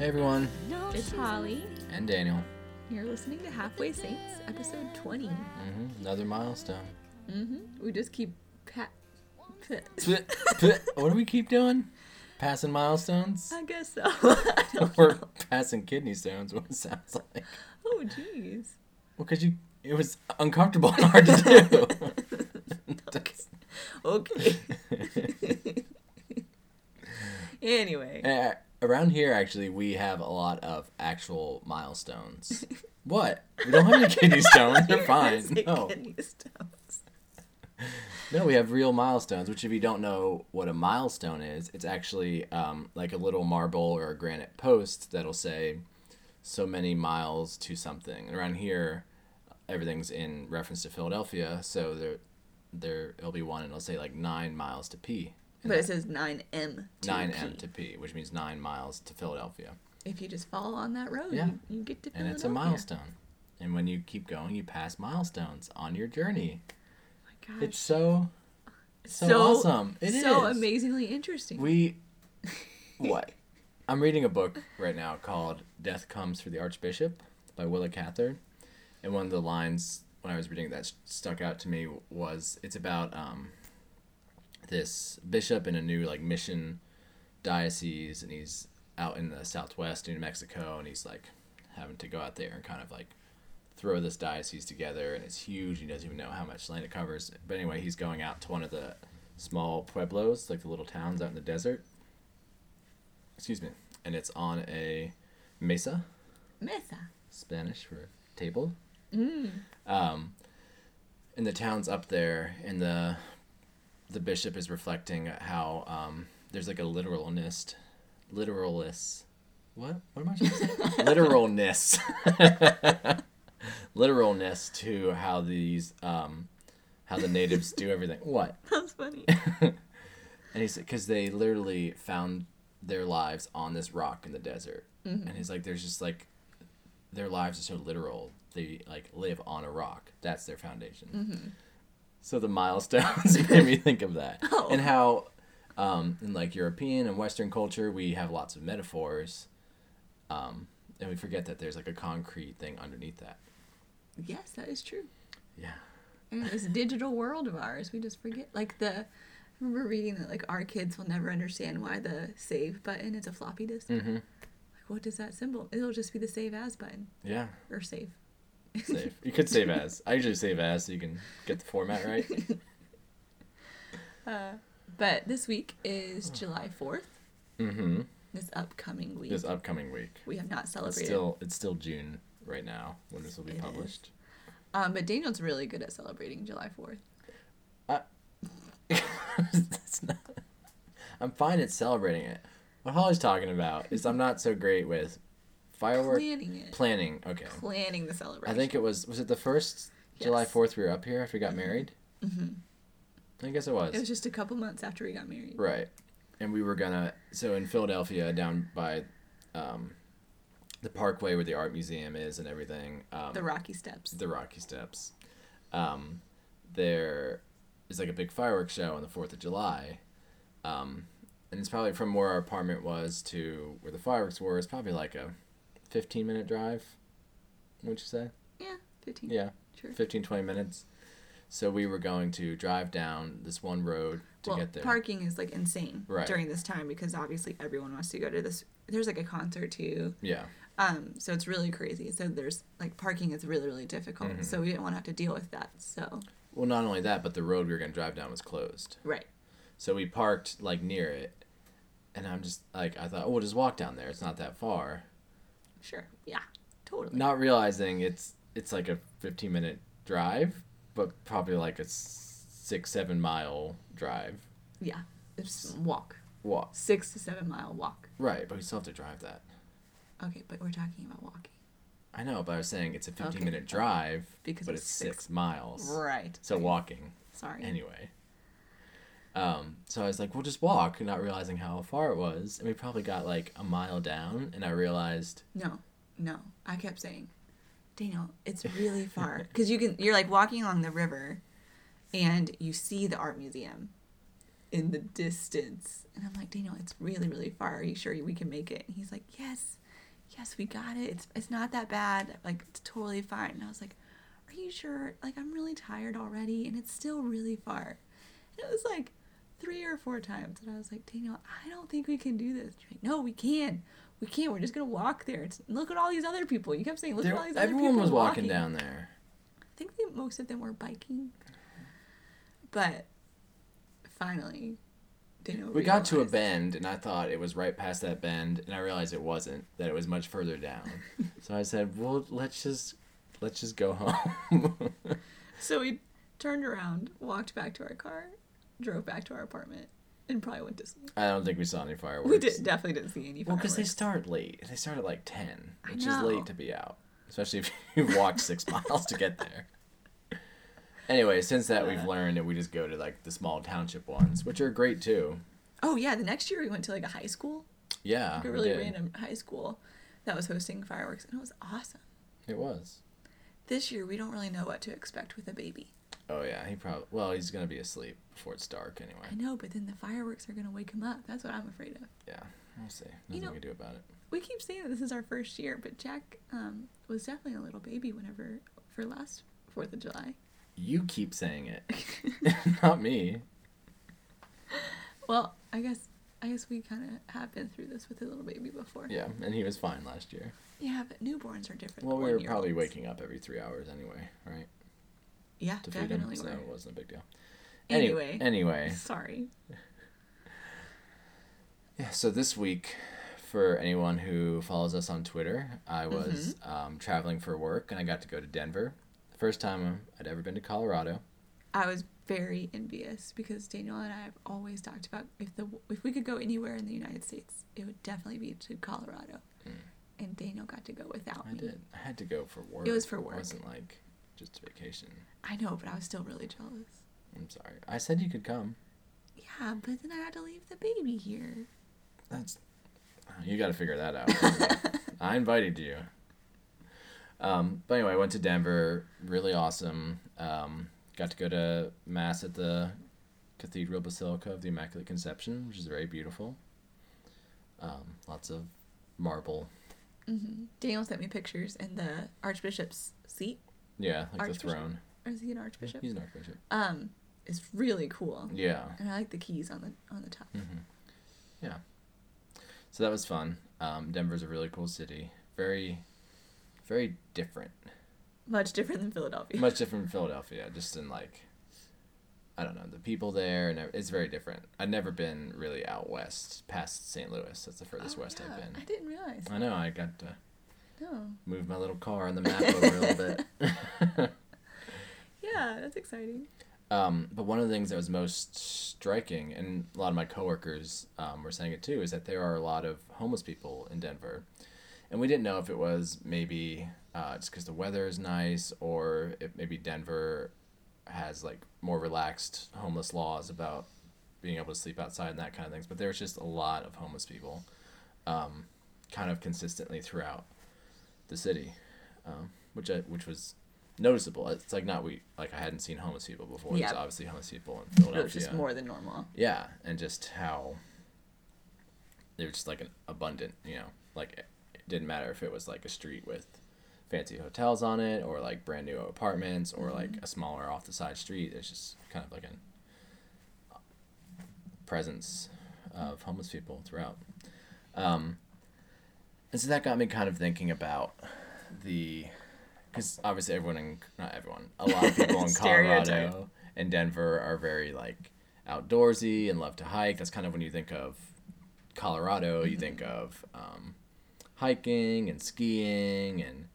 Hey everyone, It's Holly. and Daniel. You're listening to Halfway Saints, episode 20. hmm Another milestone. Mm-hmm. We just keep pat. pat- what do we keep doing? Passing milestones? I guess so. I don't Or know. passing kidney stones? What it sounds like? Oh, jeez. Well, because you, it was uncomfortable and hard to do. Okay. anyway, Uh, around here, actually, we have a lot of actual milestones. What? We don't have any kidney stones. They're fine. No. kidney stones. No, we have real milestones, which if you don't know what a milestone is, it's actually um, like a little marble or a granite post that'll say so many miles to something. And around here, everything's in reference to Philadelphia, so there, there it'll be one and it'll say like nine miles to P. But it says 9M. to Nine P. M to P, which means nine miles to Philadelphia. If you just follow on that road, Yeah. you, you get to And it's a milestone. And when you keep going, you pass milestones on your journey. Oh my gosh. It's so so, so awesome. It is so amazingly interesting. We what? I'm reading a book right now called Death Comes for the Archbishop by Willa Cather. And one of the lines when I was reading that stuck out to me was it's about um, this bishop in a new like mission diocese and he's out in the southwest New Mexico and he's like having to go out there and kind of like throw this diocese together and it's huge he doesn't even know how much land it covers. But anyway he's going out to one of the small pueblos like the little towns out in the desert. Excuse me. And it's on a mesa. Mesa. spanish for table. Mm. um, and the town's up there, and the the bishop is reflecting how um, there's like a literalness, literalness. What? What am I trying to say? Literalness. Literalness to how these um, how the natives do everything. What? That's funny. and he said because they literally found their lives on this rock in the desert and he's like there's just like their lives are so literal they like live on a rock that's their foundation so the milestones made me think of that Oh. and how um, in like european and western culture we have lots of metaphors um, and we forget that there's like a concrete thing underneath that yes, that is true. yeah in this digital world of ours, we just forget. Like the, I remember reading that like our kids will never understand why the save button is a floppy disk. mm-hmm. Like, what does that symbol? It'll just be the save as button yeah or save. Save you could save as i usually save as so you can get the format right Uh, but this week is July fourth. mm-hmm This upcoming week, this upcoming week. we have not It's celebrated. still it's still June right now when this will be It is. published. Um, but Daniel's really good at celebrating July fourth. It's not- I'm fine at celebrating it. What Holly's talking about is I'm not so great with firework Planning it, planning. Okay, planning the celebration. I think it was was it the first July Fourth we were up here after we got married. Mhm. I guess it was. it was just a couple months after we got married. Right. And we were gonna so in Philadelphia down by um, the parkway where the art museum is and everything. Um, The Rocky Steps. the Rocky Steps. Um, there is like a big fireworks show on the Fourth of July, um, and it's probably from where our apartment was to where the fireworks were. It's probably like a fifteen minute drive. What'd you say? Yeah, fifteen. Yeah, Sure. 15, 20 minutes. So we were going to drive down this one road to well, get there. parking is like insane Right. during this time because obviously everyone wants to go to this. There's like a concert too, yeah, um, so it's really crazy. So there's like parking is really really difficult. Mhm. So we didn't want to have to deal with that. So well, not only that, but the road we were going to drive down was closed. right, So we parked like near it, and I'm just like, I thought, oh, we'll just walk down there. It's not that far. Sure, yeah, totally. not realizing it's it's like a 15 minute drive but probably like a six seven mile drive Yeah, it's walk walk six to seven mile walk. right but we still have to drive that Okay, but we're talking about walking i know but i was saying it's a 15 Okay. minute drive because but it's six. six, miles Right. so walking Sorry. anyway um so i was like we'll just walk not realizing how far it was and we probably got like a mile down and i realized No, no. I kept saying, Daniel, it's really far because you can. You're like walking along the river, and you see the art museum in the distance, and I'm like, Daniel, it's really really far. Are you sure we can make it? And he's like, Yes. yes, we got it. It's it's not that bad. Like it's totally fine. And I was like, are you sure? Like I'm really tired already, and it's still really far. And it was like three or four times, and I was like, Daniel, I don't think we can do this. Like, no, we can. We can't. We're just gonna walk there. It's, look at all these other people. You kept saying, look There- at all these other people. everyone was walking down there. I think they, most of them were biking. But finally, Daniel. We got to a bend, and I thought it was right past that bend, and I realized it wasn't. That it was much further down. so I said, "Well, let's just let's just go home." So we turned around, walked back to our car, drove back to our apartment, and probably went to sleep. I don't think we saw any fireworks. We did definitely didn't see any Well, because they start late. They start at like ten, which is late to be out, especially if you've walked six miles to get there. Anyway, since that we've Uh. learned that we just go to like the small township ones, which are great too. Oh yeah, the next year we went to like a high school, Yeah, like a really random high school that was hosting fireworks, and it was awesome. It was. This year we don't really know what to expect with a baby. Oh yeah, he probably. Well, he's gonna be asleep before it's dark anyway. I know, but then the fireworks are gonna wake him up. That's what I'm afraid of. Yeah, we'll see. You Nothing know- we can do about it. We keep saying that this is our first year, but Jack um, was definitely a little baby whenever for last Fourth of July. You keep saying it, not me. Well, I guess I guess we kind of have been through this with a little baby before. Yeah, and he was fine last year. Yeah, but newborns are different. Well, we were probably waking up every three hours anyway, right? Yeah, To definitely so were. it wasn't a big deal. Anyway, anyway, sorry. Yeah, so this week, for anyone who follows us on Twitter, I was Mm-hmm. um, traveling for work and I got to go to Denver. First time I'd ever been to Colorado. I was very envious because Daniel and I have always talked about if the if we could go anywhere in the United States, it would definitely be to Colorado. And Daniel got to go without Mm. I me. did. I had to go for work. It was for work. It wasn't like just a vacation. I know, but I was still really jealous. I'm sorry. I said you could come. Yeah, but then I had to leave the baby here. That's you got to figure that out. I invited you. Um, but anyway, I went to Denver. Really awesome. Um, got to go to mass at the Cathedral Basilica of the Immaculate Conception, which is very beautiful. Um, lots of marble. hmm Daniel sent me pictures in the Archbishop's seat. Yeah, like the throne. Or is he an Archbishop? He's an archbishop. Um, it's really cool. Yeah. And I like the keys on the on the top. Yeah. So that was fun. Um, Denver's a really cool city. Very, very different. Much different than Philadelphia. much different from Philadelphia. Just in like, I don't know, the people there and it's very different. I've never been really out west past St. Louis. That's the furthest Oh, west yeah, I've been. I didn't realize. I know. I got to Move my little car on the map over a little bit. Yeah, that's exciting. Um, but one of the things that was most striking, and a lot of my coworkers um, were saying it too, is that there are a lot of homeless people in Denver, and we didn't know if it was maybe uh, just because the weather is nice, or if maybe Denver has like more relaxed homeless laws about being able to sleep outside and that kind of things. But there's just a lot of homeless people, um, kind of consistently throughout the city, um, which I, which was noticeable. It's like not we like I hadn't seen homeless people before. There's Yeah. obviously homeless people in It was just more than normal. Yeah, and just how they were just like an abundant, you know, like it didn't matter if it was like a street with fancy hotels on it or like brand new apartments or like a smaller off the side street. It's just kind of like a presence of homeless people throughout. Um, and so that got me kind of thinking about the, because obviously everyone in not everyone, a lot of people in Colorado and Denver are very like outdoorsy and love to hike. That's kind of when you think of Colorado, you think of um, hiking and skiing and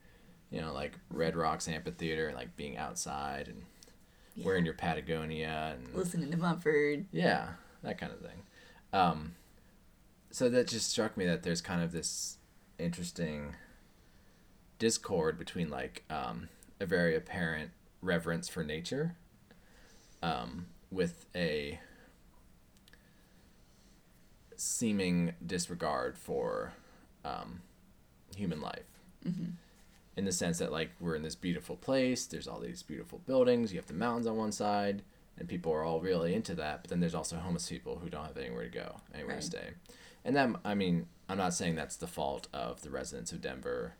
you know like Red Rocks Amphitheater and like being outside and wearing your Patagonia and Listening to Mumford. yeah, that kind of thing. Um, so that just struck me that there's kind of this interesting discord between like um, a very apparent reverence for nature um, with a seeming disregard for um, human life. In the sense that like we're in this beautiful place, there's all these beautiful buildings, you have the mountains on one side, and people are all really into that. But then there's also homeless people who don't have anywhere to go, anywhere Right. to stay, and that I mean I'm not saying that's the fault of the residents of Denver.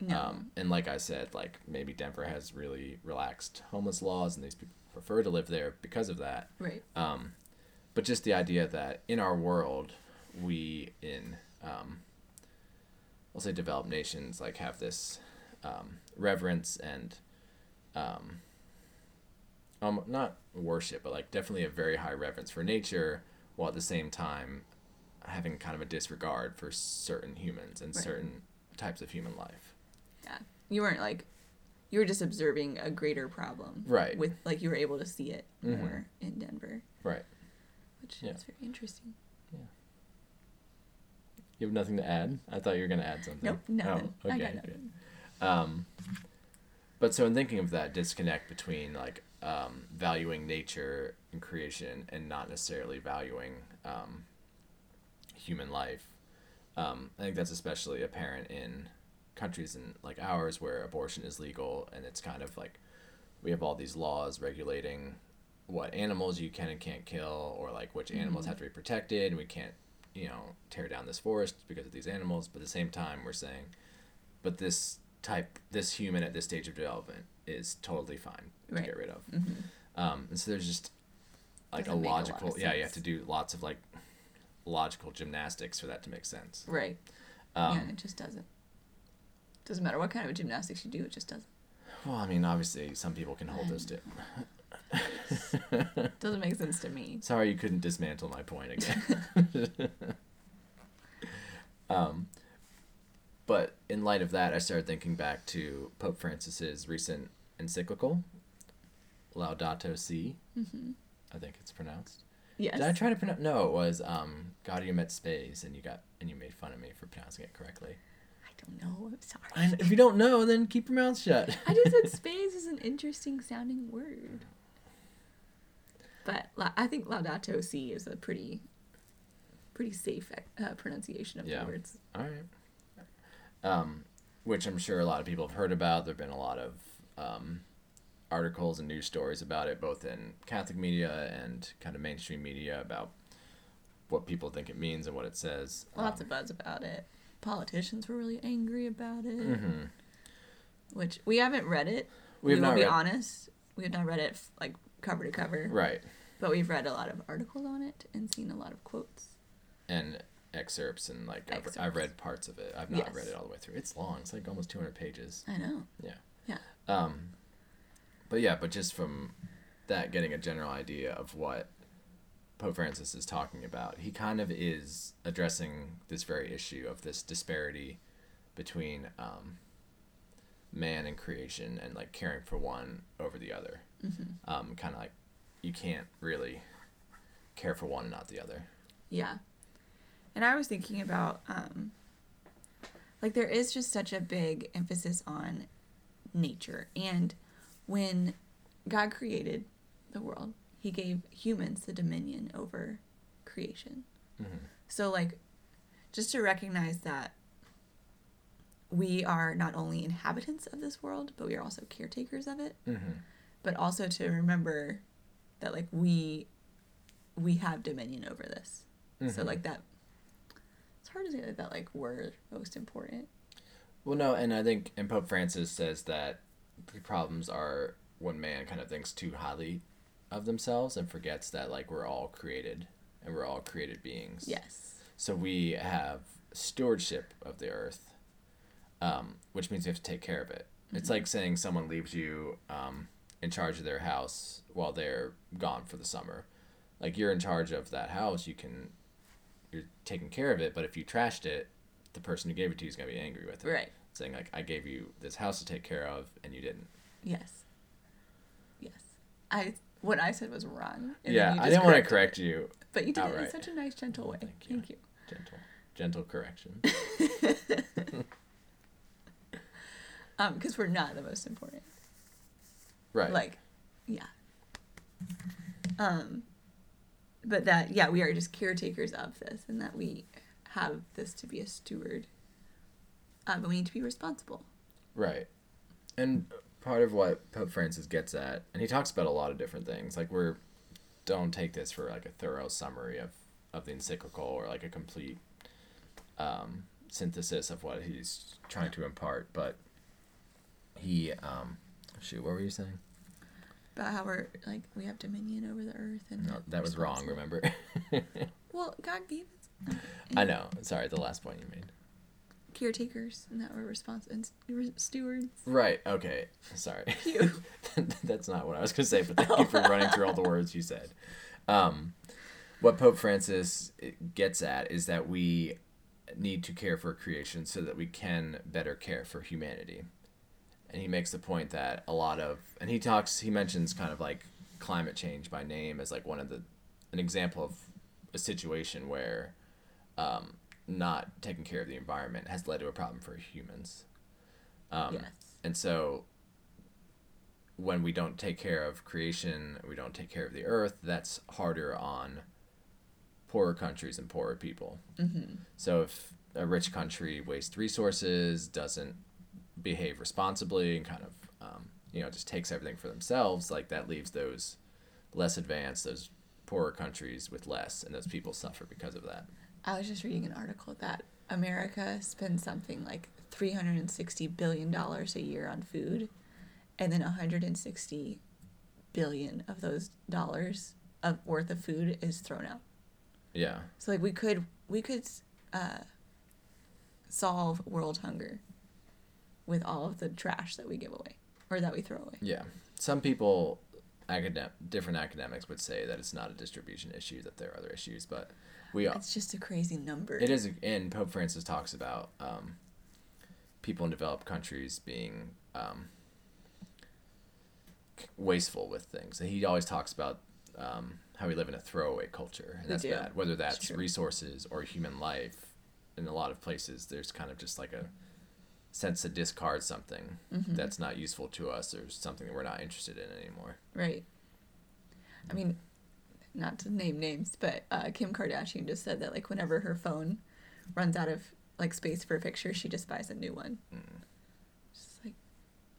No. Um, and like I said, like maybe Denver has really relaxed homeless laws, and these people prefer to live there because of that. right. Um, but just the idea that in our world, we in um, I'll say developed nations like have this um, reverence and um, um, not worship, but like definitely a very high reverence for nature, while at the same time having kind of a disregard for certain humans and Right. certain types of human life. Yeah. You weren't like you were just observing a greater problem. Right. With like you were able to see it Mhm. more in Denver, Right. which Yeah. is very interesting. Yeah. You have nothing to add? I thought you were going to add something. Nope, nothing. Oh, okay. Um, but so in thinking of that disconnect between like um, valuing nature and creation and not necessarily valuing um, human life, um, I think that's especially apparent in countries in like ours where abortion is legal and it's kind of like we have all these laws regulating what animals you can and can't kill or like which animals have to be protected. And we can't you know tear down this forest because of these animals but at the same time we're saying but this type this human at this stage of development is totally fine to get rid of. Mhm. um, and so there's just like Doesn't a make a logical yeah you have to do lots of like logical gymnastics for that to make sense Right. um, yeah, it just doesn't. Doesn't matter what kind of gymnastics you do, it just doesn't. well i mean obviously some people can hold those too Doesn't make sense to me. Sorry you couldn't dismantle my point again. um, but in light of that, I started thinking back to Pope Francis's recent encyclical, Laudato Si. hmm I think it's pronounced. Yes. Did I try to pronounce? No, it was um, Gaudium et Spes, and you got and you made fun of me for pronouncing it correctly. I don't know. I'm sorry. And if you don't know, then keep your mouth shut. I just said space is an interesting sounding word. But la- I think Laudato Si is a pretty, pretty safe uh, pronunciation of Yeah. the words. All right. Um, which I'm sure a lot of people have heard about. There've been a lot of um, articles and news stories about it, both in Catholic media and kind of mainstream media about what people think it means and what it says. Lots of buzz about it. Politicians were really angry about it. hmm Which we haven't read it. We We, have will not be read- honest. We have not read it like cover to cover. Right. But we've read a lot of articles on it and seen a lot of quotes. And excerpts and like I've, I've read parts of it. I've not Yes. read it all the way through. It's long. It's like almost 200 pages. I know. Yeah. Yeah. Um, but yeah, but just from that, getting a general idea of what Pope Francis is talking about, he kind of is addressing this very issue of this disparity between um, man and creation and like caring for one over the other. hmm Um, kind of like you can't really care for one and not the other. Yeah. And I was thinking about um like there is just such a big emphasis on nature and when God created the world, he gave humans the dominion over creation. Mm-hmm. So like just to recognize that we are not only inhabitants of this world, but we are also caretakers of it, Mm-hmm. but also to remember that like we we have dominion over this. So Mhm. like that it's hard to say that that like we're most important. Well, no, and I think, and Pope Francis says that the problems are when man kind of thinks too highly of themselves and forgets that like we're all created and we're all created beings. Yes. So we have stewardship of the earth, um, which means we have to take care of it. It's like saying someone leaves you um, in charge of their house while they're gone for the summer. Like you're in charge of that house, you can, you're taking care of it. But if you trashed it, the person who gave it to you is gonna be angry with it Right. Saying like I gave you this house to take care of and you didn't. Yes. Yes. I what I said was wrong. yeah, I didn't want to correct you. But you did it in such a nice, gentle way. Thank you. Thank you. Gentle, gentle correction. Um, because we're not the most important. right. Like, yeah. Um, but that yeah, we are just caretakers of this, and that we have this to be a steward. Um, and we need to be responsible. right. And part of what Pope Francis gets at, and he talks about a lot of different things. Like we're don't take this for like a thorough summary of of the encyclical or like a complete um, synthesis of what he's trying to impart. But he, um, shoot, what were you saying? About how we're like we have dominion over the earth and No, that was wrong. Remember? Well, God gave us I know. Sorry, the last point you made. Caretakers and that were responsible and st- stewards. Right. Okay. Sorry. That's not what I was going to say, but thank you for running through all the words you said. Um, what Pope Francis gets at is that we need to care for creation so that we can better care for humanity. And he makes the point that a lot of, and he talks, he mentions kind of like climate change by name as like one of the, an example of a situation where um, not taking care of the environment has led to a problem for humans. Um, yes. and so when we don't take care of creation, we don't take care of the earth, that's harder on poorer countries and poorer people. Mm-hmm. So if a rich country wastes resources, doesn't behave responsibly, and kind of, um, you know, just takes everything for themselves, like that leaves those less advanced, those poorer countries with less, and those people suffer because of that. I was just reading an article that America spends something like three hundred and sixty billion dollars a year on food, and then hundred and sixty billion of those dollars of worth of food is thrown out. Yeah. So like we could we could uh, solve world hunger with all of the trash that we give away or that we throw away. Yeah. Some people, academ- different academics would say that it's not a distribution issue, that there are other issues, but we are. It's just a crazy number. It is, and Pope Francis talks about um, people in developed countries being um, wasteful with things. And he always talks about um, how we live in a throwaway culture, and We that's do. bad. Whether that's resources or human life, in a lot of places, there's kind of just like a sense to discard something Mhm. that's not useful to us or something that we're not interested in anymore. Right. I mean, not to name names, but uh, Kim Kardashian just said that like whenever her phone runs out of like space for a picture, she just buys a new one. Mm. Just like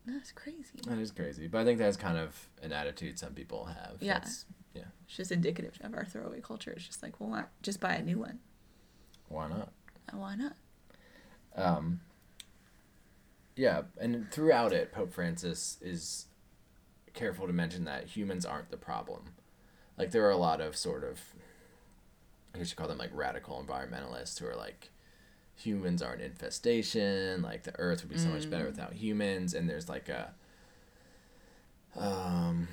that's crazy. That is crazy, but I think that's kind of an attitude some people have. Yeah. That's- yeah. It's just indicative of our throwaway culture. It's just like, well, why, just buy a new one. Why not? Uh, Why not? Um, yeah, and throughout it, Pope Francis is careful to mention that humans aren't the problem. Like there are a lot of sort of, I guess you call them like radical environmentalists who are like, humans are an infestation. Like the Earth would be so much better Mm. without humans, and there's like a, um,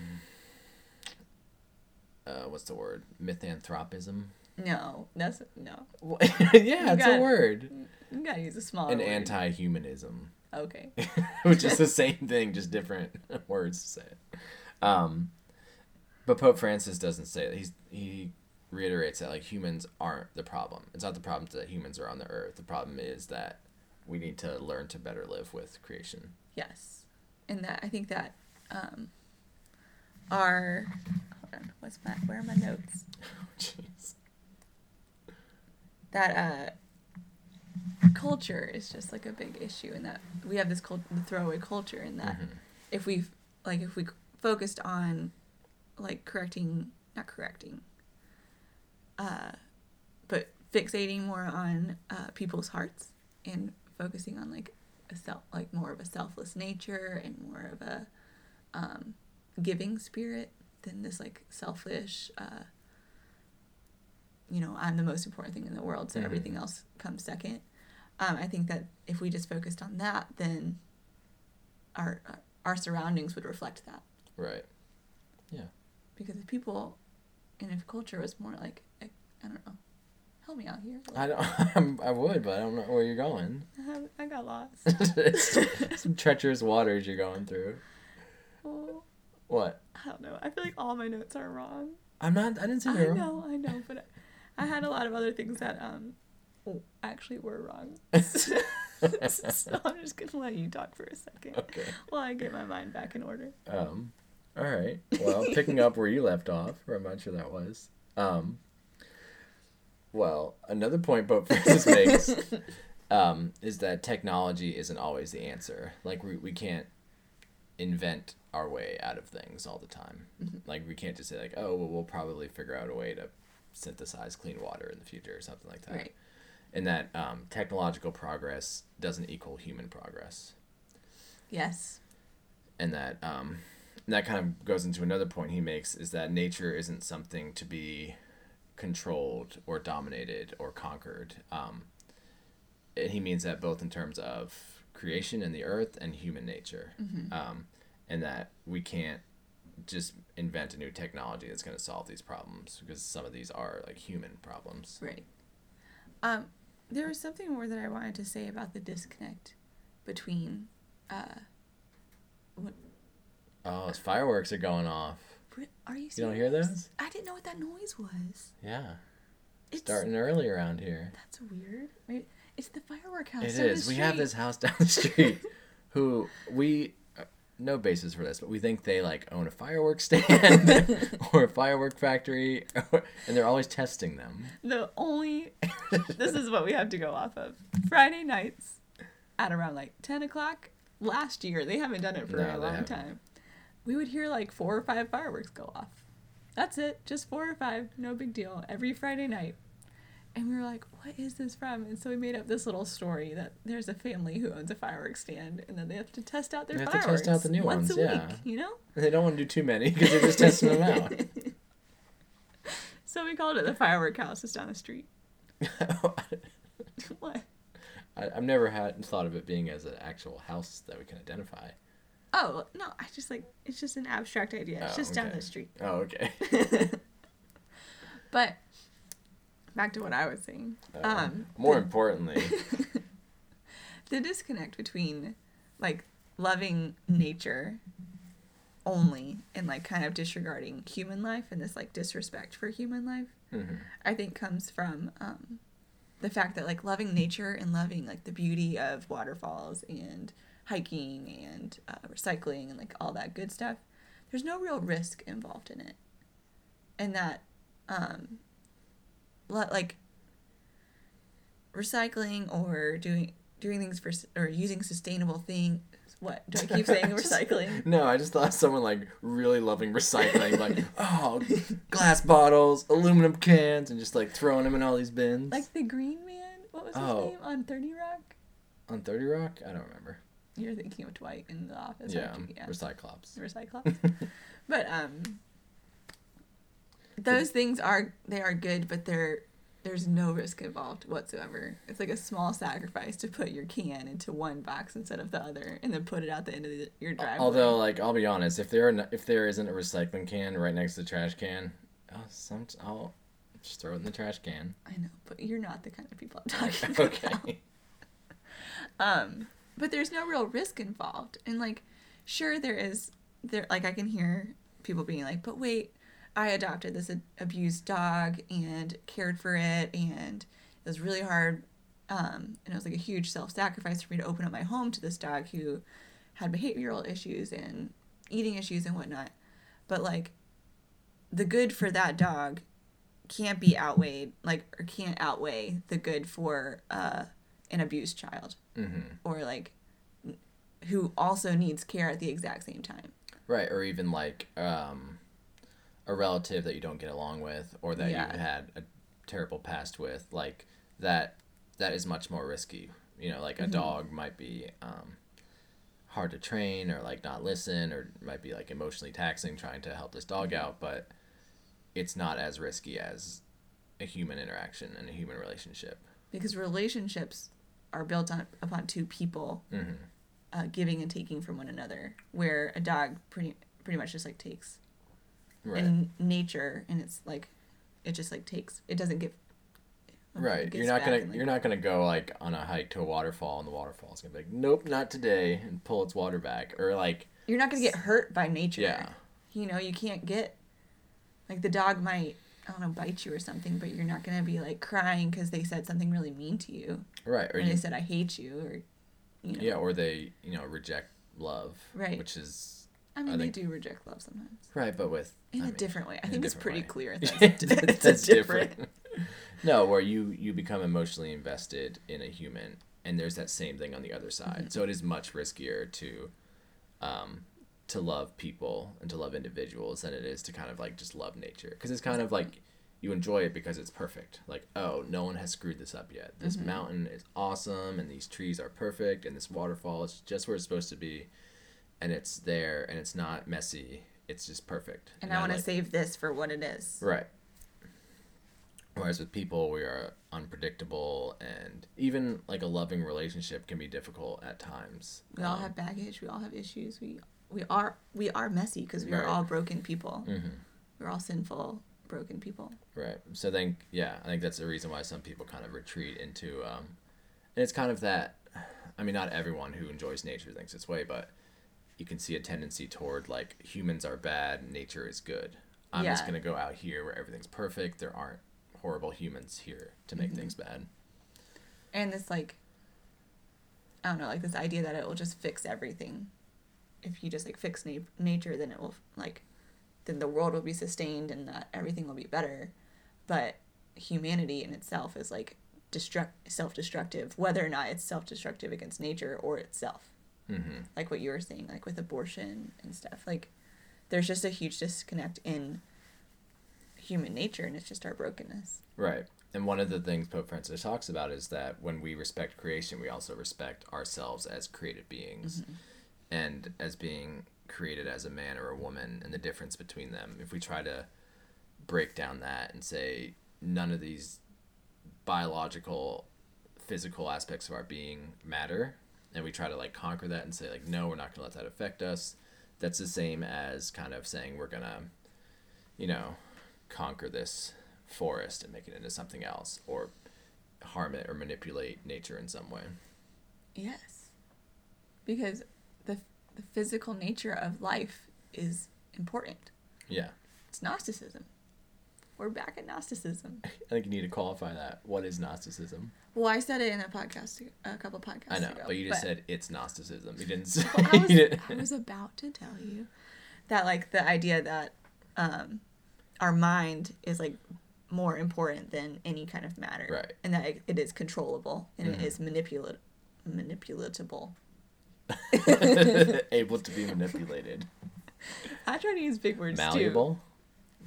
uh, what's the word? Misanthropism. No, that's no. yeah, it's a word. You gotta use a small. An word. anti-humanism. Okay. which is the same thing, just different words to say it. Um, but Pope Francis doesn't say that. He's he reiterates that like humans aren't the problem. It's not the problem that humans are on the earth. The problem is that we need to learn to better live with creation. Yes, and that I think that um, our hold on, what's my where are my notes? Oh jeez. That uh, culture is just like a big issue, and that we have this cult- the throwaway culture, and that Mhm. if we like if we focused on like correcting not correcting uh but fixating more on uh people's hearts and focusing on like a self like more of a selfless nature and more of a um giving spirit than this like selfish uh you know i'm the most important thing in the world so Mhm. everything else comes second um, i think that if we just focused on that then our our surroundings would reflect that Right. Because if people and if culture was more like I, I don't know help me out here I don't. I'm, I would, but I don't know where you're going. I, I got lost Some treacherous waters you're going through. oh, What? I don't know I feel like all my notes are wrong I'm not. I didn't say I they were know I know but I, I had a lot of other things that um w- actually were wrong so I'm just gonna let you talk for a second okay. while I get my mind back in order Um, all right. Well, picking up where you left off, or I'm not sure that was. Um, well, another point Pope Francis makes um, is that technology isn't always the answer. Like we we can't invent our way out of things all the time. Mhm. Like we can't just say like, oh, well, we'll probably figure out a way to synthesize clean water in the future or something like that. right and that um, technological progress doesn't equal human progress, Yes. and that um, and that kind of goes into another point he makes is that nature isn't something to be controlled or dominated or conquered. Um, and he means that both in terms of creation and the earth and human nature, um, and that we can't just invent a new technology that's going to solve these problems because some of these are like human problems. Right. Um, there was something more that I wanted to say about the disconnect between. Uh, what Oh, those fireworks are going off. Are you? Serious? You don't hear those? I didn't know what that noise was. Yeah, It's starting early around here. That's weird. Maybe it's the firework house. It down the. We have this house down the street, who we uh, no basis for this, but we think they like own a fireworks stand or a firework factory, and they're always testing them. The only. this is what we have to go off of. Friday nights, at around like ten o'clock. Last year, they haven't done it for No, a long haven't. time. We would hear like four or five fireworks go off. That's it, just four or five, no big deal. Every Friday night. And we were like, what is this from? And so we made up this little story that there's a family who owns a fireworks stand and then they have to test out their They have to fireworks test out the new once ones, a yeah. week, you know? And they don't want to do too many because they're just testing them out. So we called it the firework house just down the street. what? I, I've never had thought of it being as an actual house that we can identify. Oh, no, I just like, it's just an abstract idea. It's Oh, just down the street. Oh, okay. But back to what I was saying. Um, More the, importantly, the disconnect between like loving nature only and like kind of disregarding human life and this like disrespect for human life, Mhm. I think comes from um, the fact that like loving nature and loving like the beauty of waterfalls and hiking and uh, recycling and like all that good stuff, there's no real risk involved in it. And that, um, like, recycling or doing doing things for or using sustainable things. What do I keep saying? Just- recycling. No, I just thought someone like really loving recycling, like oh, glass bottles, aluminum cans, and just like throwing them in all these bins. Like the Green Man. What was his Oh. name on Thirty Rock? on Thirty Rock, I don't remember. You're thinking of Dwight in the office. yeah, aren't you? yeah. Recyclops. Recyclops. but um, those things are they are good, but they're there's no risk involved whatsoever. It's like a small sacrifice to put your can into one box instead of the other, and then put it out the end of the, your driveway. Although, like, I'll be honest, if there are, if there isn't a recycling can right next to the trash can, I'll, some, I'll just throw it in the trash can. I know, but you're not the kind of people I'm talking about. okay. Um, but there's no real risk involved. And like, sure there is there like I can hear people being like, "But wait, I adopted this abused dog and cared for it and it was really hard um, and it was like a huge self-sacrifice for me to open up my home to this dog who had behavioral issues and eating issues and whatnot. But like the good for that dog can't be outweighed like or can't outweigh the good for uh, an abused child hmm or like who also needs care at the exact same time. Right, or even like um, a relative that you don't get along with, or that Yeah. you've had a terrible past with, like that. That is much more risky. You know, like a Mhm. dog might be um, hard to train, or like not listen, or might be like emotionally taxing trying to help this dog out, but it's not as risky as a human interaction and a human relationship. Because relationships are built on upon two people hmm uh, giving and taking from one another, where a dog pretty pretty much just like takes. Right. In nature, and it's like, it just like takes. It doesn't give. Right, you're not gonna and, like- you're not gonna go like on a hike to a waterfall, and the waterfall's gonna be like, nope, not today, and pull its water back, or like, You're not gonna get hurt by nature. yeah, You know, you can't get. Like the dog might, I don't know, bite you or something, but you're not gonna be like crying because they said something really mean to you, right, or or you, they said I hate you, or, you know. yeah, or they you know reject love, Right. which is I mean, I they do reject love sometimes. right, but with In I a mean, different way. I think it's pretty way. clear. That's, that's, it's different. no, where you you become emotionally invested in a human, and there's that same thing on the other side. Mm-hmm. So it is much riskier to, um, to love people and to love individuals than it is to kind of like just love nature, because it's kind of like you enjoy it because it's perfect. Like, oh, no one has screwed this up yet. This Mhm. mountain is awesome, and these trees are perfect, and this waterfall is just where it's supposed to be, and it's there, and it's not messy. It's just perfect. And I want to like- save this for what it is. Right. Whereas with people, we are unpredictable, and even like a loving relationship can be difficult at times. We all Um, have baggage. We all have issues. We we are we are messy because we are all broken people. mhm. We're all sinful, broken people. Right. So I think yeah, I think that's the reason why some people kind of retreat into um and it's kind of that I mean not everyone who enjoys nature thinks this way, but you can see a tendency toward like humans are bad, nature is good. I'm just gonna go out here where everything's perfect. There aren't horrible humans here to make Mhm. things bad. And this like I don't know, like this idea that it will just fix everything. If you just like fix na- nature, then it will like then the world will be sustained and that everything will be better. But humanity in itself is like destruct self-destructive, whether or not it's self-destructive against nature or itself. Mm-hmm. like what you were saying, like with abortion and stuff. Like, there's just a huge disconnect in human nature, and it's just our brokenness. Right. And one of the things Pope Francis talks about is that when we respect creation, we also respect ourselves as created beings and as being created as a man or a woman and the difference between them. If we try to break down that and say none of these biological, physical aspects of our being matter, and we try to like conquer that and say, like, no, we're not going to let that affect us, that's the same as kind of saying we're going to, you know, conquer this forest and make it into something else or harm it or manipulate nature in some way. Yes, because the the physical nature of life is important. Yeah. It's Gnosticism. We're back at Gnosticism. I think you need to qualify that. What is Gnosticism? Well, I said it in a podcast a couple podcasts I know, ago. but you just said it's Gnosticism. You didn't say. Well, I was, didn't- I was about to tell you that like the idea that um, our mind is like more important than any kind of matter, Right. And that it, it is controllable and Mhm. it is manipulat manipulatable. able to be manipulated, I try to use big words malleable,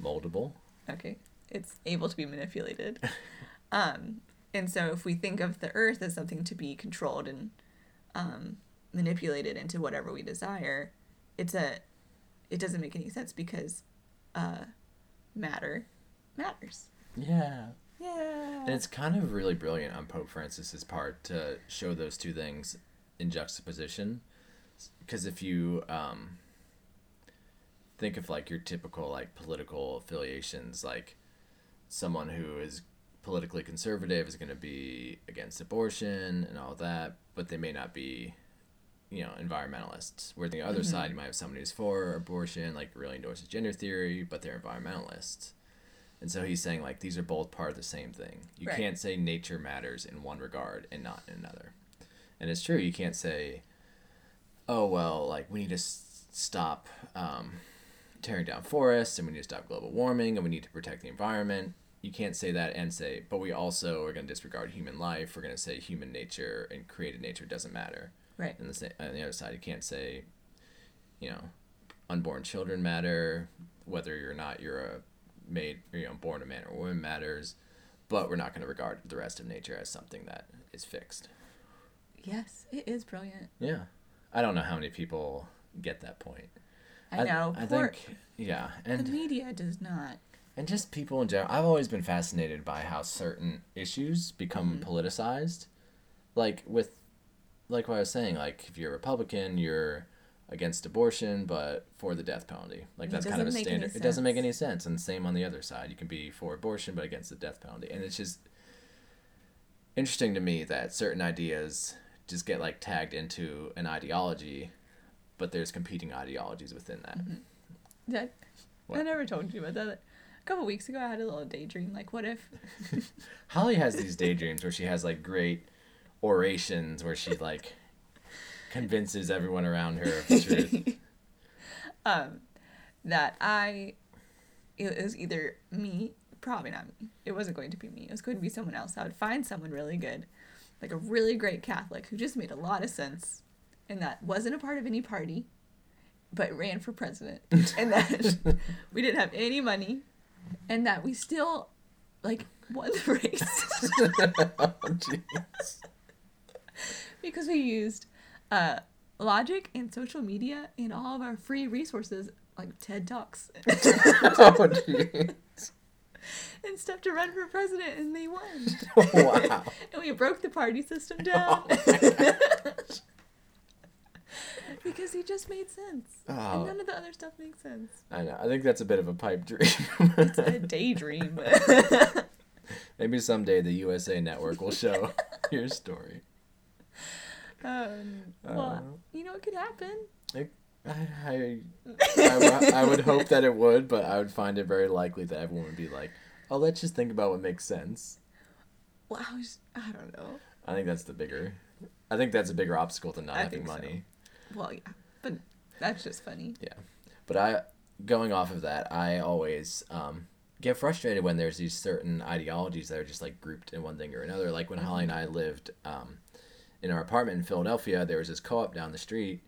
moldable. Okay, it's able to be manipulated. um, and so if we think of the Earth as something to be controlled and um, manipulated into whatever we desire, it's a it doesn't make any sense because uh, matter matters. Yeah. Yeah. And it's kind of really brilliant on Pope Francis's part to show those two things in juxtaposition. Because if you um, think of like your typical like political affiliations, like someone who is politically conservative is going to be against abortion and all that, but they may not be, you know, environmentalists. Where the other Mhm. side, you might have somebody who's for abortion, like really endorses gender theory, but they're environmentalists. And so he's saying like these are both part of the same thing. You Right. can't say nature matters in one regard and not in another. And it's true. You can't say, oh well, like we need to s- stop um, tearing down forests and we need to stop global warming and we need to protect the environment. You can't say that and say, but we also are going to disregard human life. We're going to say human nature and created nature doesn't matter. right. And the sa- on the other side, you can't say, you know, unborn children matter. Whether you're not you're a made you know born a man or woman matters, but we're not going to regard the rest of nature as something that is fixed. Yes, it is brilliant. Yeah, I don't know how many people get that point. I know. I, poor, think yeah, and the media does not. and just people in general. I've always been fascinated by how certain issues become Mhm. politicized. Like with, like what I was saying, like if you're a Republican, you're against abortion but for the death penalty. Like that's kind of a doesn't make any standard. It doesn't make any sense. And same on the other side. You can be for abortion but against the death penalty. And it's just interesting to me that certain ideas just get like tagged into an ideology, but there's competing ideologies within that. That, I never told you about that. A couple weeks ago, I had a little daydream. Like, what if? Holly has these daydreams where she has like great orations where she like convinces everyone around her of the truth. um, that I, it was either me, probably not me. It wasn't going to be me. It was going to be someone else. I would find someone really good, like a really great Catholic who just made a lot of sense, and that wasn't a part of any party, but ran for president, and that we didn't have any money, and that we still like won the race oh, jeez. because we used uh, logic and social media and all of our free resources like TED Talks oh, jeez. and stuff to run for president, and they won. Wow. and we broke the party system down. Oh my gosh. because he just made sense. Oh. And none of the other stuff makes sense. I know. I think that's a bit of a pipe dream. It's a daydream. Maybe someday the USA Network will show your story. um, well, Uh. you know, it could happen. I, I, I, I would hope that it would, but I would find it very likely that everyone would be like, "Oh, let's just think about what makes sense." Well, I, was, I don't know. I think that's the bigger. I think that's a bigger obstacle to not I having think so. money. Well, yeah, but that's just funny. Yeah, but I, going off of that, I always um, get frustrated when there's these certain ideologies that are just like grouped in one thing or another. Like when Holly and I lived um, in our apartment in Philadelphia, there was this co-op down the street,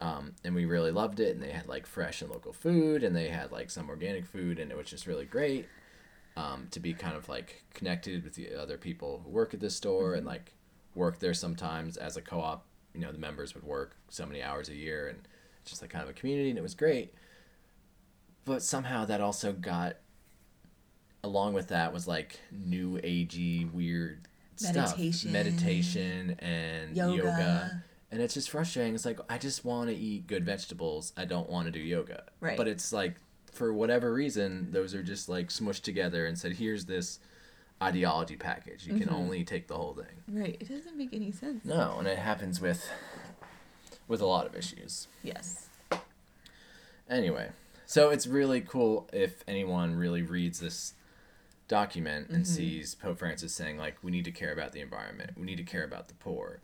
um, and we really loved it. And they had like fresh and local food, and they had like some organic food, and it was just really great um, to be kind of like connected with the other people who work at this store and like work there sometimes as a co-op. You know, the members would work so many hours a year, and just like kind of a community, and it was great but somehow that also got along with that was like new agey weird Meditation. stuff meditation and Yoga. yoga. And it's just frustrating it's like i just want to eat good vegetables i don't want to do yoga Right. but it's like for whatever reason those are just like smushed together and said here's this ideology package you can Mhm. only take the whole thing Right. It doesn't make any sense. no and it happens with with a lot of issues Yes. Anyway, so it's really cool if anyone really reads this document and Mhm. sees Pope Francis saying like we need to care about the environment, we need to care about the poor.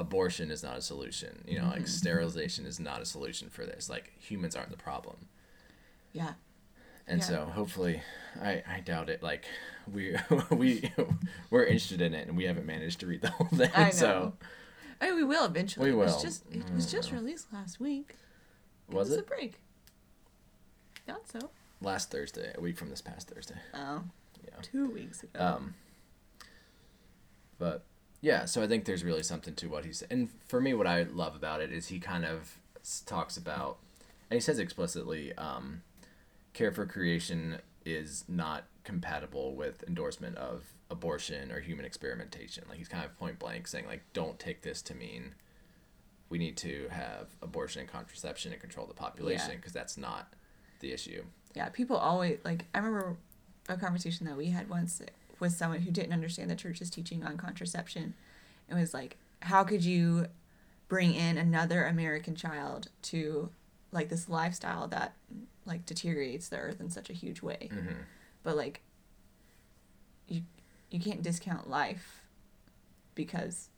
Abortion is not a solution. You know, like Mhm. sterilization is not a solution for this. Like humans aren't the problem. Yeah. And Yeah. so hopefully I, I doubt it like we we we're interested in it and we haven't managed to read the whole thing. I know. So I mean, we will eventually. We It was just it was just Mm. released last week. was was it a break. Thought so. last Thursday, a week from this past Thursday. Oh. Yeah. Two weeks ago. Um, but yeah, so I think there's really something to what he said. And for me, what I love about it is he kind of talks about, and he says explicitly, um, care for creation is not compatible with endorsement of abortion or human experimentation. Like he's kind of point blank saying like, don't take this to mean we need to have abortion and contraception and control the population Yeah. because that's not the issue. yeah, people always like. I remember a conversation that we had once with someone who didn't understand the church's teaching on contraception. and was like, how could you bring in another American child to like this lifestyle that like deteriorates the earth in such a huge way? hmm but like you you can't discount life because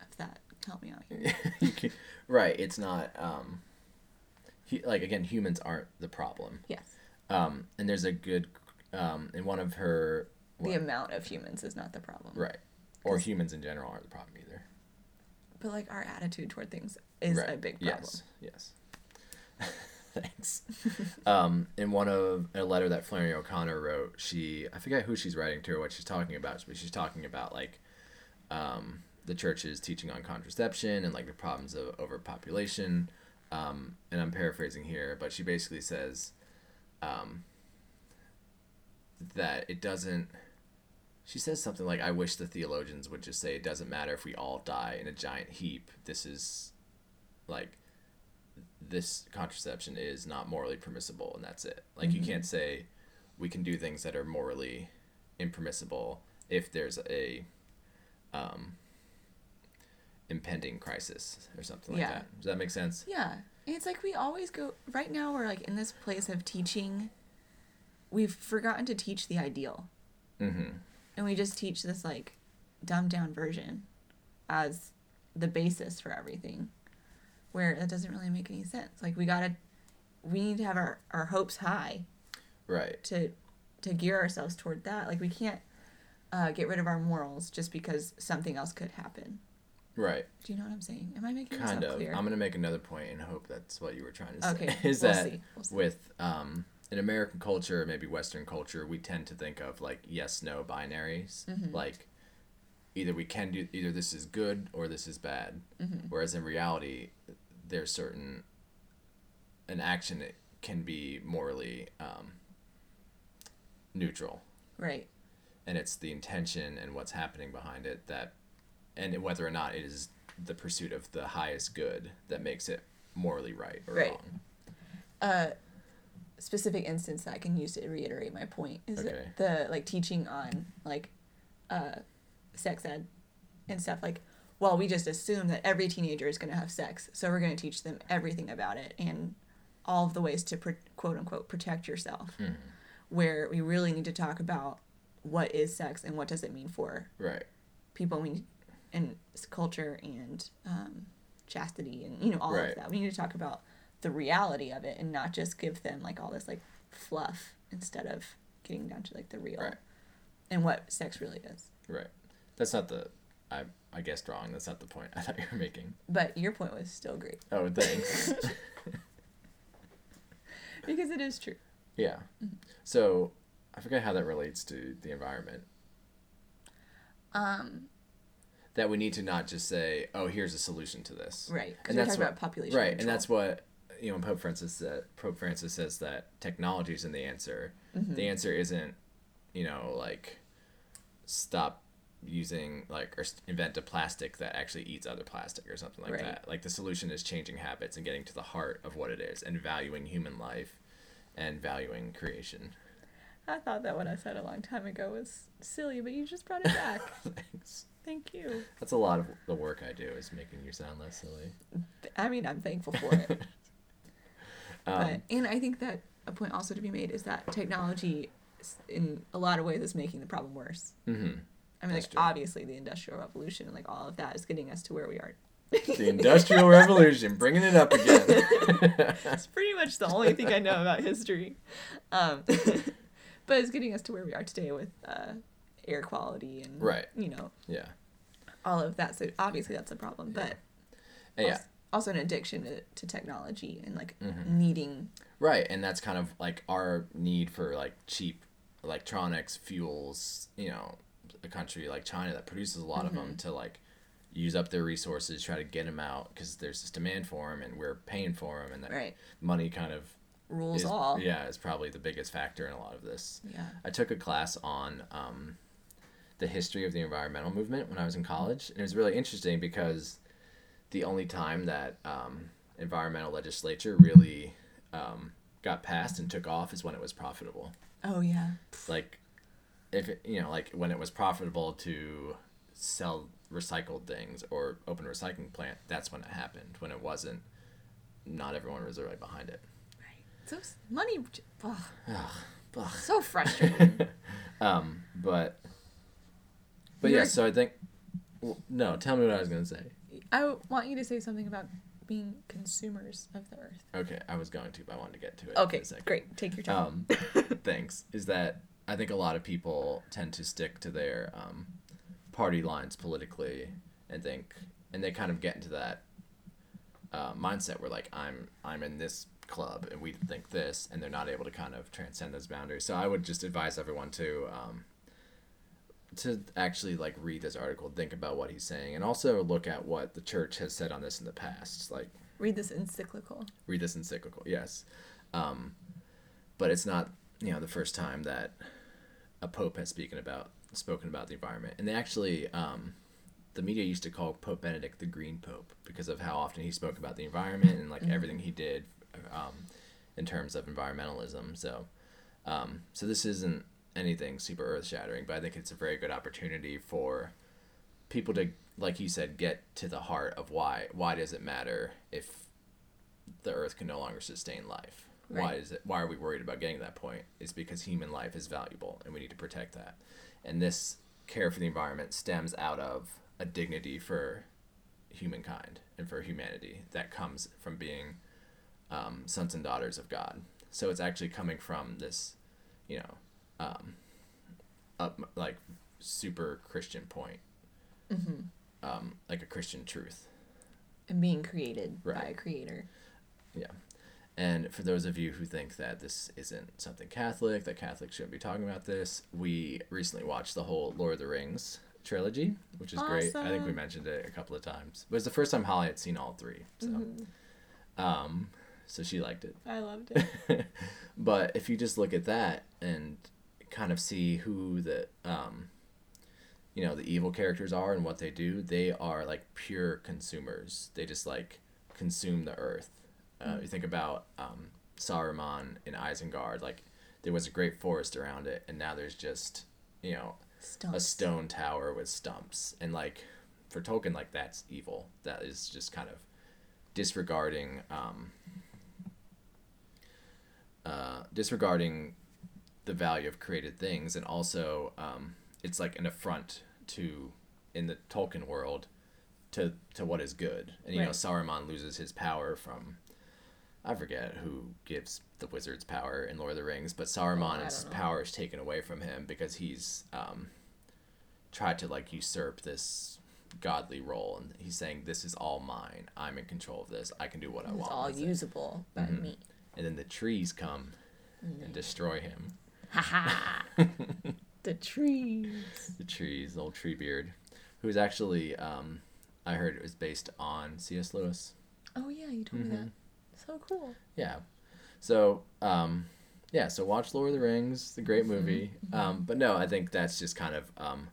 of that help me out here right it's not um hu- like again humans aren't the problem yes um and there's a good um in one of her the amount of humans is not the problem. Right. Or humans in general aren't the problem either. But like our attitude toward things is right. a big problem. Yes. Yes thanks. Um in one of a letter that Flannery O'Connor wrote she I forget who she's writing to or what she's talking about but she's talking about like um the church's teaching on contraception and like the problems of overpopulation. Um and I'm paraphrasing here but she basically says um that it doesn't she says something like i wish the theologians would just say it doesn't matter if we all die in a giant heap. This is like this contraception is not morally permissible and that's it. Like you Mhm. can't say we can do things that are morally impermissible if there's a um impending crisis or something like Yeah. that. Does that make sense? Yeah. And it's like we always go right now we're like in this place of teaching we've forgotten to teach the ideal. Mm-hmm and we just teach this like dumbed down version as the basis for everything where that doesn't really make any sense. Like we gotta we need to have our, our hopes high right. to to gear ourselves toward that. Like we can't uh, get rid of our morals just because something else could happen. Right. Do you know what i'm saying? Am i making kind of. clear? I'm gonna make another point and hope that's what you were trying to say. Okay is we'll that see. We'll see. with um in American culture, maybe Western culture, we tend to think of like yes no binaries, like either we can do either this is good or this is bad. Whereas in reality, there's certain an action that can be morally um, neutral, Right. and it's the intention and what's happening behind it that, and whether or not it is the pursuit of the highest good that makes it morally right or Right. wrong. uh specific instance that I can use to reiterate my point is Okay. the like teaching on like uh sex ed and stuff like well we just assume that every teenager is going to have sex so we're going to teach them everything about it and all of the ways to pro- quote unquote protect yourself where we really need to talk about what is sex and what does it mean for Right. people we and culture and um, chastity and you know all Right. of that. We need to talk about the reality of it and not just give them like all this like fluff instead of getting down to like the real Right. and what sex really is. Right. That's not the. I I guessed wrong. That's not the point I thought you were making. But your point was still great Oh, thanks. because it is true. yeah. So I forget how that relates to the environment. Um, That we need to not just say, "Oh, here's a solution to this." right. Because And that's talking what- about population. Right, and that's what you know. Pope Francis said. Pope Francis says that technology isn't the answer. Mm-hmm. The answer isn't, you know, like stop using like or invent a plastic that actually eats other plastic or something like Right. that. Like the solution is changing habits and getting to the heart of what it is and valuing human life and valuing creation. I thought that what I said a long time ago was silly, but you just brought it back. Thanks. Thank you. That's a lot of the work I do is making you sound less silly. I mean, I'm thankful for it. Um, but and I think that a point also to be made is that technology, in a lot of ways, is making the problem worse. mhm. I mean, That's like true. obviously the industrial revolution and like all of that is getting us to where we are. The Industrial Revolution, bringing it up again. It's pretty much the only thing I know about history, um, but it's getting us to where we are today with uh, air quality and Right. you know yeah. all of that. So obviously that's a problem, but Yeah. also, also an addiction to, to technology and like Mm-hmm. needing Right, and that's kind of like our need for like cheap electronics fuels, you know, a country like China that produces a lot of them to like use up their resources, try to get them out because there's this demand for them and we're paying for them, and that Right. money kind of rules is, all. Yeah, is probably the biggest factor in a lot of this. Yeah. I took a class on um, the history of the environmental movement when I was in college, and it was really interesting because the only time that um, environmental legislature really um, got passed and took off is when it was profitable. Oh yeah. Like, if it, you know, like when it was profitable to sell recycled things or open a recycling plant, that's when it happened. When it wasn't, not everyone was right behind it. Right. So money, ugh, Ugh. so frustrating. Um, but but You're- yeah, so I think well, no. Tell me what I was gonna say. I want you to say something about being consumers of the earth. Okay, I was going to, but I wanted to get to it. Okay, in a second. great. Take your time. Um, thanks. Is that I think a lot of people tend to stick to their um, party lines politically, and think, and they kind of get into that uh, mindset where like I'm I'm in this club and we think this, and they're not able to kind of transcend those boundaries. So I would just advise everyone to. Um, to actually like read this article, think about what he's saying, and also look at what the church has said on this in the past. Like Read this encyclical. read this encyclical, yes. Um, but it's not, you know, the first time that a pope has spoken about spoken about the environment. And they actually, um, the media used to call Pope Benedict the Green Pope because of how often he spoke about the environment and like everything he did um, in terms of environmentalism. So, um, so this isn't anything super earth shattering, but I think it's a very good opportunity for people to, like you said, get to the heart of why. Why does it matter if the earth can no longer sustain life? Why is it? Why are we worried about getting to that point? It's because human life is valuable, and we need to protect that. And this care for the environment stems out of a dignity for humankind and for humanity that comes from being um, sons and daughters of God. So it's actually coming from this, you know, um, up like super Christian point, um, like a Christian truth. And being created by a creator. Yeah. And for those of you who think that this isn't something Catholic, that Catholics shouldn't be talking about this, we recently watched the whole Lord of the Rings trilogy, which is great. I think we mentioned it a couple of times. But it's the first time Holly had seen all three. So um so she liked it. I loved it. but if you just look at that and kind of see who the um you know the evil characters are and what they do they are like pure consumers. They just like consume the earth. Uh, you think about um, saruman in isengard like there was a great forest around it and now there's just you know a stone tower with stumps. And like for tolkien like that's evil. That is just kind of disregarding um, uh, disregarding the value of created things and also um, it's like an affront to in the tolkien world to to what is good and you know Right. saruman loses his power from i forget who gives the wizards power in lord of the rings but Oh, saruman's don't power is taken away from him because he's um, tried to like usurp this godly role and he's saying this is all mine i'm in control of this i can do what i It's want all with it." usable by Mhm. me. and then the trees come and destroy him Haha. the trees. the trees, old Treebeard, who's actually, um, I heard it was based on C.S. Lewis. Oh yeah, you told me that. So cool. Yeah. So, um, yeah, so watch Lord of the Rings, the great movie. Um, but no, I think that's just kind of um,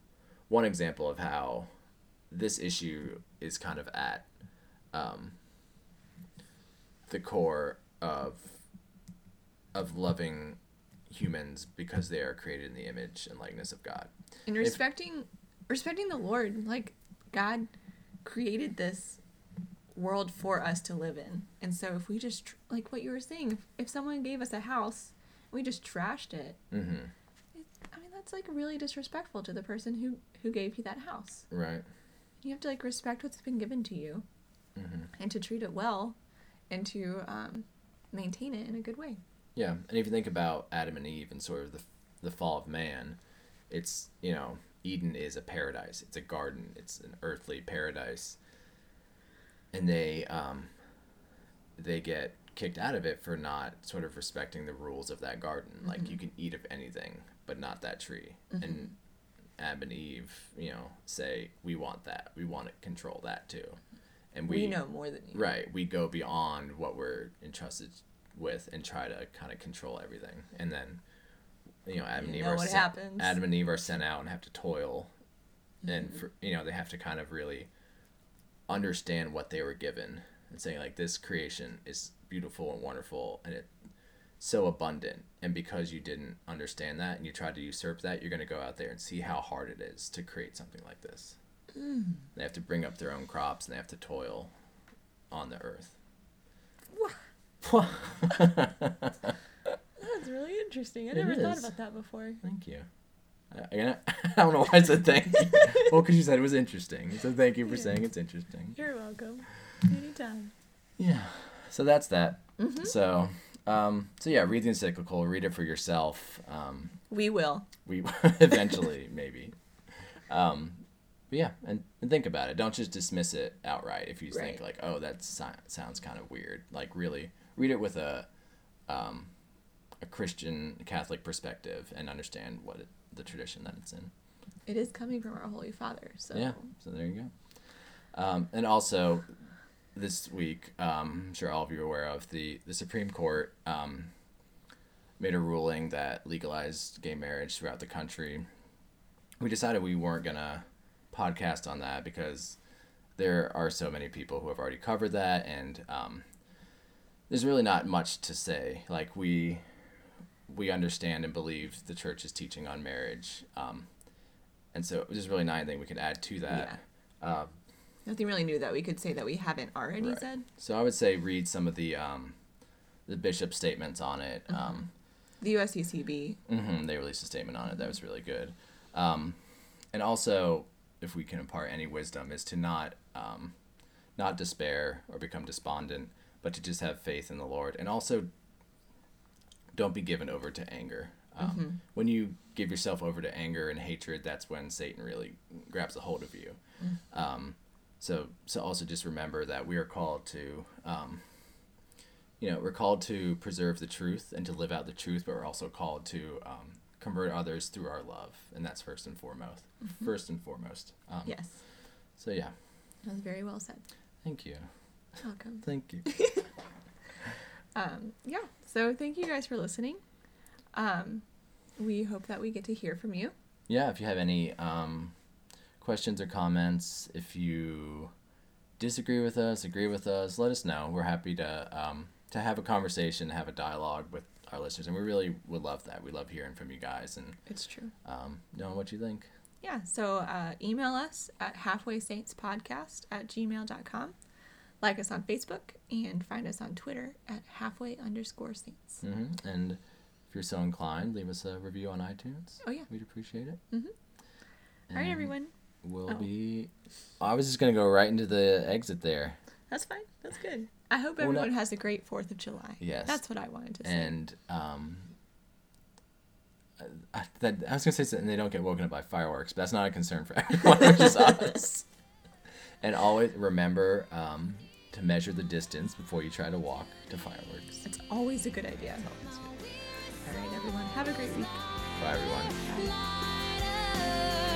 one example of how this issue is kind of at um, the core of of loving humans because they are created in the image and likeness of God. And respecting respecting the Lord, like God created this world for us to live in. And so if we just tr- like what you were saying, if, if someone gave us a house, we just trashed it, Mm-hmm. it, I mean that's like really disrespectful to the person who who gave you that house. Right. You have to like respect what's been given to you Mm-hmm. and to treat it well and to um, maintain it in a good way. Yeah, and if you think about Adam and Eve and sort of the the fall of man, it's you know Eden is a paradise. It's a garden. It's an earthly paradise, and they um, they get kicked out of it for not sort of respecting the rules of that garden. Like you can eat of anything, but not that tree. And Adam and Eve, you know, say we want that. We want to control that too. And We, know more than you. Right. We go beyond what we're entrusted with and try to kind of control everything. And then, you know, Adam and You Eve know are sent- Adam and Eve are sent out and have to toil, Mm-hmm. and for, you know they have to kind of really understand what they were given and saying like this creation is beautiful and wonderful and it so abundant and because you didn't understand that and you tried to usurp that you're going to go out there and see how hard it is to create something like this Mm. they have to bring up their own crops and they have to toil on the earth That's really interesting. I It never thought about that before. thank you I, I, don't know why I said thank you well because you said it was interesting so thank you for Yeah. saying it's interesting You're welcome. Anytime. Yeah. So that's that. Mhm. So, um, so yeah, read the encyclical, read it for yourself. Um, We will. we eventually maybe. Um, but yeah, and, and think about it. Don't just dismiss it outright. If you just think like, oh, that si- sounds kind of weird. Like really, read it with a, um, a Christian Catholic perspective and understand what it, the tradition that it's in. It is coming from our Holy Father. So Yeah. So there you go. Um, and also, this week, um, I'm sure all of you are aware of the the Supreme Court um, made a ruling that legalized gay marriage throughout the country. We decided we weren't gonna podcast on that because there are so many people who have already covered that, and um, there's really not much to say. Like we we understand and believe the church is teaching on marriage. Um, and so there's really not anything we can add to that. Um, nothing really new that we could say that we haven't already Right. said. so I would say read some of the um, the bishop's statements on it. Um, The USCCB. mhm, they released a statement on it that was really good. Um, and also, if we can impart any wisdom, is to not um, not despair or become despondent, but to just have faith in the Lord, and also don't be given over to anger. Um, When you give yourself over to anger and hatred, that's when Satan really grabs a hold of you. Um, so, so also just remember that we are called to um, you know, we're called to preserve the truth and to live out the truth, but we're also called to um, convert others through our love, and that's first and foremost. First and foremost. Um, Yes. So yeah, That was very well said. thank you, Welcome. thank you. Um, yeah. So thank you guys for listening. Um, we hope that we get to hear from you. yeah, if you have any um, questions or comments, if you disagree with us, agree with us, let us know. We're happy to um, to have a conversation, have a dialogue with our listeners, and we really would love that. We love hearing from you guys and It's true. um, knowing what you think. Yeah. So uh, email us at halfwaysaintspodcast at gmail.com. Like us on Facebook and find us on Twitter at halfway underscore saints. hmm And if you're so inclined, leave us a review on iTunes. Oh, yeah. We'd appreciate it. Mhm. All right, everyone. We'll Oh. be. I was just gonna go right into the exit there, That's fine. That's good. I hope Well, no- everyone has a great 4th of July. Yes. That's what I wanted to say. and um. I, that, I was gonna say something. They don't get woken up by fireworks, but that's not a concern for everyone, which is us. And always remember um, to measure the distance before you try to walk to fireworks. it's always a good idea. All right, everyone. Have a great week. Bye, everyone. Bye.